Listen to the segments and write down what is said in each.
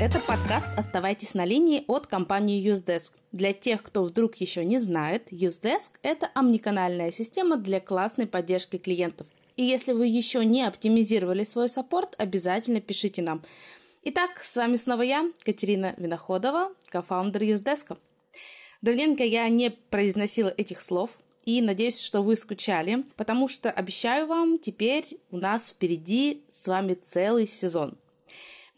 Это подкаст «Оставайтесь на линии» от компании UseDesk. Для тех, кто вдруг еще не знает, UseDesk – это омниканальная система для классной поддержки клиентов. И если вы еще не оптимизировали свой саппорт, обязательно пишите нам. Итак, с вами снова я, Катерина Виноходова, кофаундер UseDesk. Давненько я не произносила этих слов, и надеюсь, что вы скучали, потому что обещаю вам, теперь у нас впереди с вами целый сезон –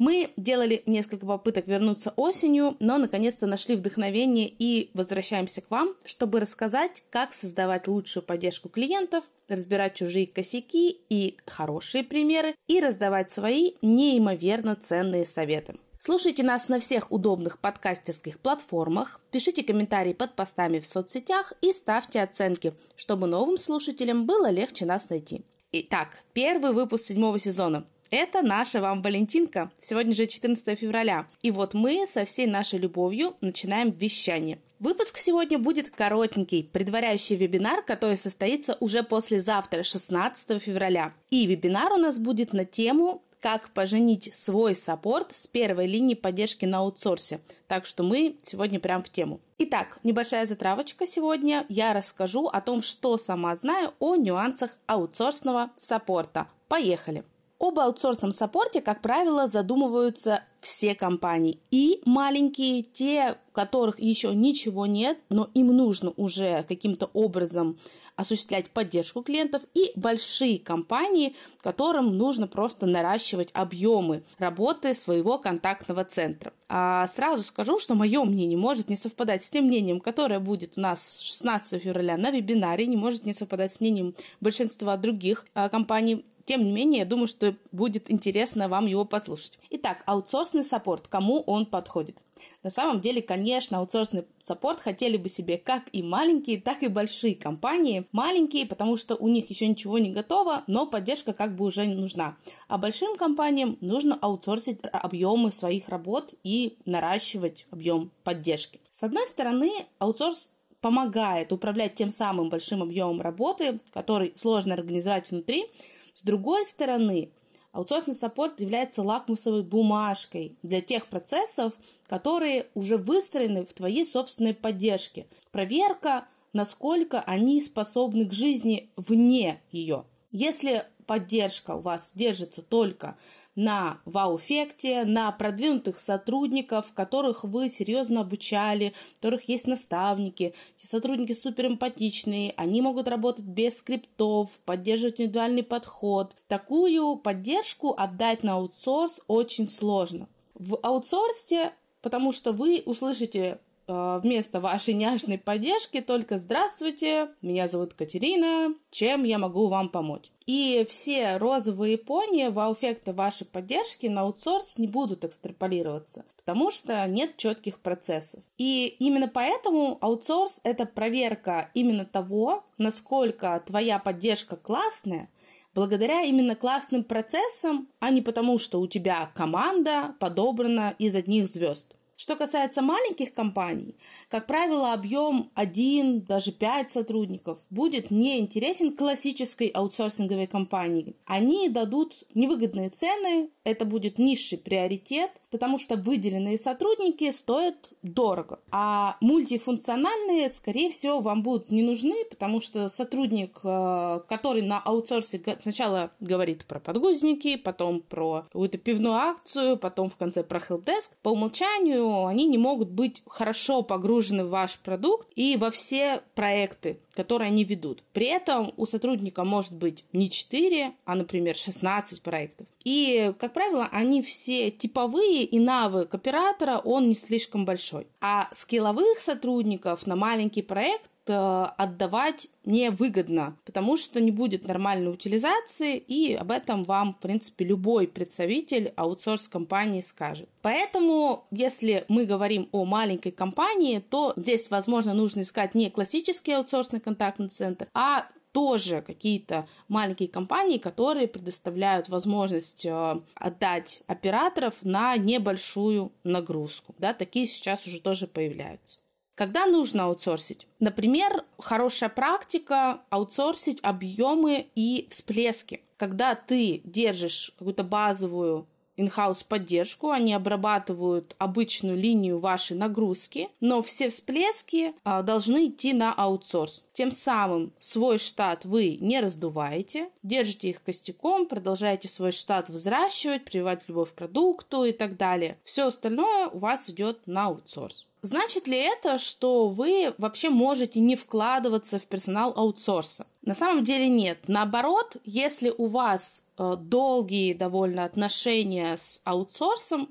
мы делали несколько попыток вернуться осенью, но наконец-то нашли вдохновение и возвращаемся к вам, чтобы рассказать, как создавать лучшую поддержку клиентов, разбирать чужие косяки и хорошие примеры и раздавать свои неимоверно ценные советы. Слушайте нас на всех удобных подкастерских платформах, пишите комментарии под постами в соцсетях и ставьте оценки, чтобы новым слушателям было легче нас найти. Итак, первый выпуск седьмого сезона. Это наша вам Валентинка. Сегодня же 14 февраля. И вот мы со всей нашей любовью начинаем вещание. Выпуск сегодня будет коротенький, предваряющий вебинар, который состоится уже послезавтра, 16 февраля. И вебинар у нас будет на тему как поженить свой саппорт с первой линии поддержки на аутсорсе. Так что мы сегодня прям в тему. Итак, небольшая затравочка сегодня. Я расскажу о том, что сама знаю о нюансах аутсорсного саппорта. Поехали! Об аутсорсном саппорте, как правило, задумываются все компании. И маленькие, те, у которых еще ничего нет, но им нужно уже каким-то образом осуществлять поддержку клиентов, и большие компании, которым нужно просто наращивать объемы работы своего контактного центра. А сразу скажу, что мое мнение может не совпадать с тем мнением, которое будет у нас 16 февраля на вебинаре, не может не совпадать с мнением большинства других а, компаний. Тем не менее, я думаю, что будет интересно вам его послушать. Итак, аутсорсный саппорт. Кому он подходит? На самом деле, конечно, аутсорсный саппорт хотели бы себе как и маленькие, так и большие компании. Маленькие, потому что у них еще ничего не готово, но поддержка как бы уже нужна. А большим компаниям нужно аутсорсить объемы своих работ и наращивать объем поддержки. С одной стороны, аутсорс помогает управлять тем самым большим объемом работы, который сложно организовать внутри, с другой стороны, аутсорсный саппорт является лакмусовой бумажкой для тех процессов, которые уже выстроены в твоей собственной поддержке. Проверка, насколько они способны к жизни вне ее. Если поддержка у вас держится только на вау-эффекте, на продвинутых сотрудников, которых вы серьезно обучали, у которых есть наставники. Эти сотрудники супер эмпатичные, они могут работать без скриптов, поддерживать индивидуальный подход. Такую поддержку отдать на аутсорс очень сложно. В аутсорсе, потому что вы услышите вместо вашей няшной поддержки только «Здравствуйте, меня зовут Катерина, чем я могу вам помочь?» И все розовые пони вау-эффекта вашей поддержки на аутсорс не будут экстраполироваться, потому что нет четких процессов. И именно поэтому аутсорс – это проверка именно того, насколько твоя поддержка классная, благодаря именно классным процессам, а не потому, что у тебя команда подобрана из одних звезд. Что касается маленьких компаний, как правило, объем 1, даже 5 сотрудников будет не интересен классической аутсорсинговой компании. Они дадут невыгодные цены, это будет низший приоритет, потому что выделенные сотрудники стоят дорого. А мультифункциональные, скорее всего, вам будут не нужны, потому что сотрудник, э, который на аутсорсе сначала говорит про подгузники, потом про какую-то пивную акцию, потом в конце про хелпдеск, по умолчанию они не могут быть хорошо погружены в ваш продукт и во все проекты, которые они ведут. При этом у сотрудника может быть не 4, а, например, 16 проектов. И, как правило, они все типовые, и навык оператора, он не слишком большой. А скилловых сотрудников на маленький проект э, отдавать невыгодно, потому что не будет нормальной утилизации, и об этом вам, в принципе, любой представитель аутсорс-компании скажет. Поэтому, если мы говорим о маленькой компании, то здесь, возможно, нужно искать не классический аутсорсный контактный центр, а тоже какие-то маленькие компании, которые предоставляют возможность э, отдать операторов на небольшую нагрузку. Да, такие сейчас уже тоже появляются. Когда нужно аутсорсить? Например, хорошая практика аутсорсить объемы и всплески. Когда ты держишь какую-то базовую in-house поддержку, они обрабатывают обычную линию вашей нагрузки, но все всплески а, должны идти на аутсорс. Тем самым свой штат вы не раздуваете, держите их костяком, продолжаете свой штат взращивать, прививать любовь к продукту и так далее. Все остальное у вас идет на аутсорс. Значит ли это, что вы вообще можете не вкладываться в персонал аутсорса? На самом деле нет. Наоборот, если у вас э, долгие довольно отношения с аутсорсом,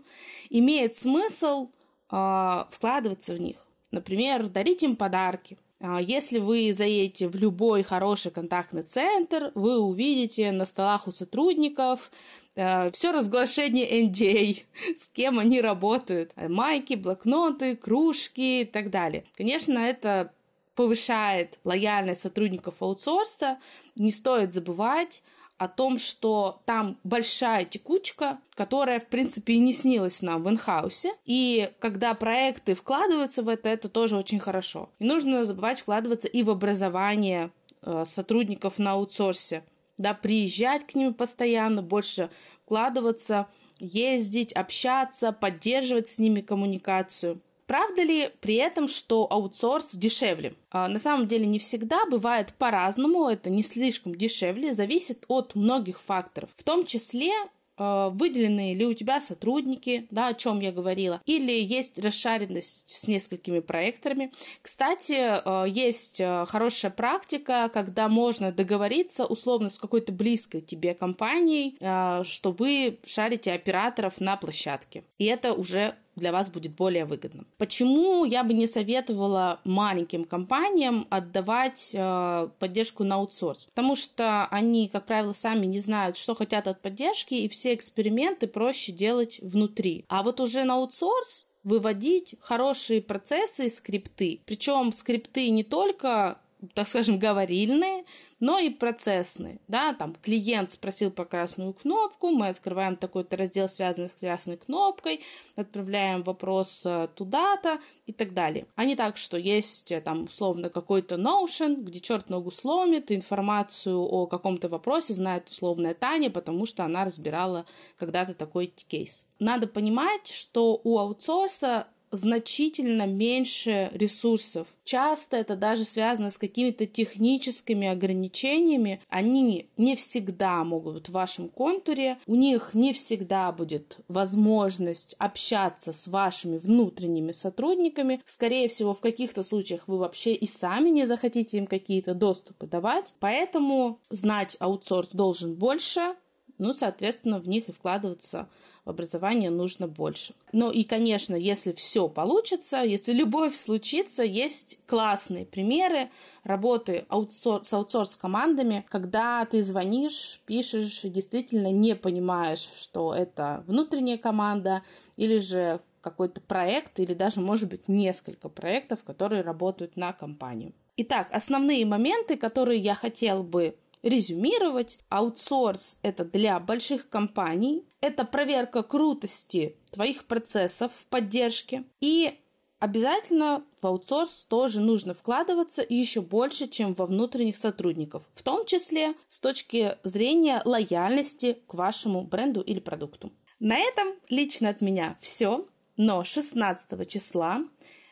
имеет смысл э, вкладываться в них. Например, дарить им подарки. А если вы заедете в любой хороший контактный центр, вы увидите на столах у сотрудников все разглашение NDA, с кем они работают, майки, блокноты, кружки и так далее. Конечно, это повышает лояльность сотрудников аутсорса. Не стоит забывать о том, что там большая текучка, которая, в принципе, и не снилась нам в инхаусе. И когда проекты вкладываются в это, это тоже очень хорошо. И нужно забывать вкладываться и в образование э, сотрудников на аутсорсе да, приезжать к ним постоянно, больше вкладываться, ездить, общаться, поддерживать с ними коммуникацию. Правда ли при этом, что аутсорс дешевле? А, на самом деле не всегда, бывает по-разному, это не слишком дешевле, зависит от многих факторов, в том числе выделены ли у тебя сотрудники, да, о чем я говорила, или есть расшаренность с несколькими проекторами. Кстати, э, есть э, хорошая практика, когда можно договориться условно с какой-то близкой тебе компанией, что вы шарите операторов на площадке. И это уже для вас будет более выгодно. Почему я бы не советовала маленьким компаниям отдавать э, поддержку на аутсорс? Потому что они, как правило, сами не знают, что хотят от поддержки, и все эксперименты проще делать внутри. А вот уже на аутсорс выводить хорошие процессы и скрипты. Причем скрипты не только так скажем, говорильные, но и процессные. Да, там клиент спросил про красную кнопку, мы открываем такой-то раздел, связанный с красной кнопкой, отправляем вопрос э, туда-то и так далее. А не так, что есть э, там условно какой-то Notion, где черт ногу сломит, информацию о каком-то вопросе знает условная Таня, потому что она разбирала когда-то такой кейс. Надо понимать, что у аутсорса значительно меньше ресурсов. Часто это даже связано с какими-то техническими ограничениями. Они не всегда могут быть в вашем контуре, у них не всегда будет возможность общаться с вашими внутренними сотрудниками. Скорее всего, в каких-то случаях вы вообще и сами не захотите им какие-то доступы давать. Поэтому знать аутсорс должен больше, ну, соответственно, в них и вкладываться в образование нужно больше. Ну и, конечно, если все получится, если любовь случится, есть классные примеры работы аутсор- с аутсорс-командами, когда ты звонишь, пишешь, действительно не понимаешь, что это внутренняя команда или же какой-то проект или даже, может быть, несколько проектов, которые работают на компанию. Итак, основные моменты, которые я хотел бы резюмировать. Аутсорс – это для больших компаний, это проверка крутости твоих процессов в поддержке. И обязательно в аутсорс тоже нужно вкладываться еще больше, чем во внутренних сотрудников, в том числе с точки зрения лояльности к вашему бренду или продукту. На этом лично от меня все, но 16 числа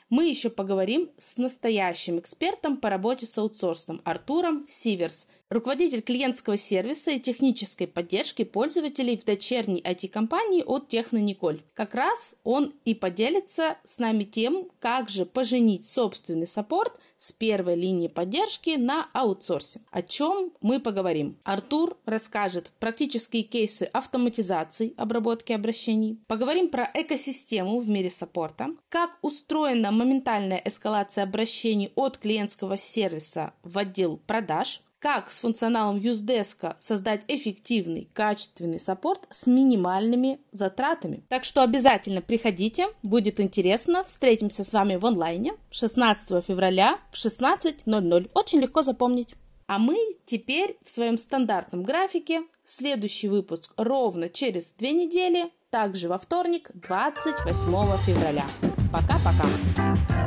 мы еще поговорим с настоящим экспертом по работе с аутсорсом Артуром Сиверс – руководитель клиентского сервиса и технической поддержки пользователей в дочерней IT-компании от Техно Николь. Как раз он и поделится с нами тем, как же поженить собственный саппорт с первой линии поддержки на аутсорсе. О чем мы поговорим. Артур расскажет практические кейсы автоматизации обработки обращений. Поговорим про экосистему в мире саппорта. Как устроена моментальная эскалация обращений от клиентского сервиса в отдел продаж как с функционалом UseDesk создать эффективный, качественный саппорт с минимальными затратами. Так что обязательно приходите, будет интересно. Встретимся с вами в онлайне 16 февраля в 16.00. Очень легко запомнить. А мы теперь в своем стандартном графике. Следующий выпуск ровно через две недели, также во вторник, 28 февраля. Пока-пока.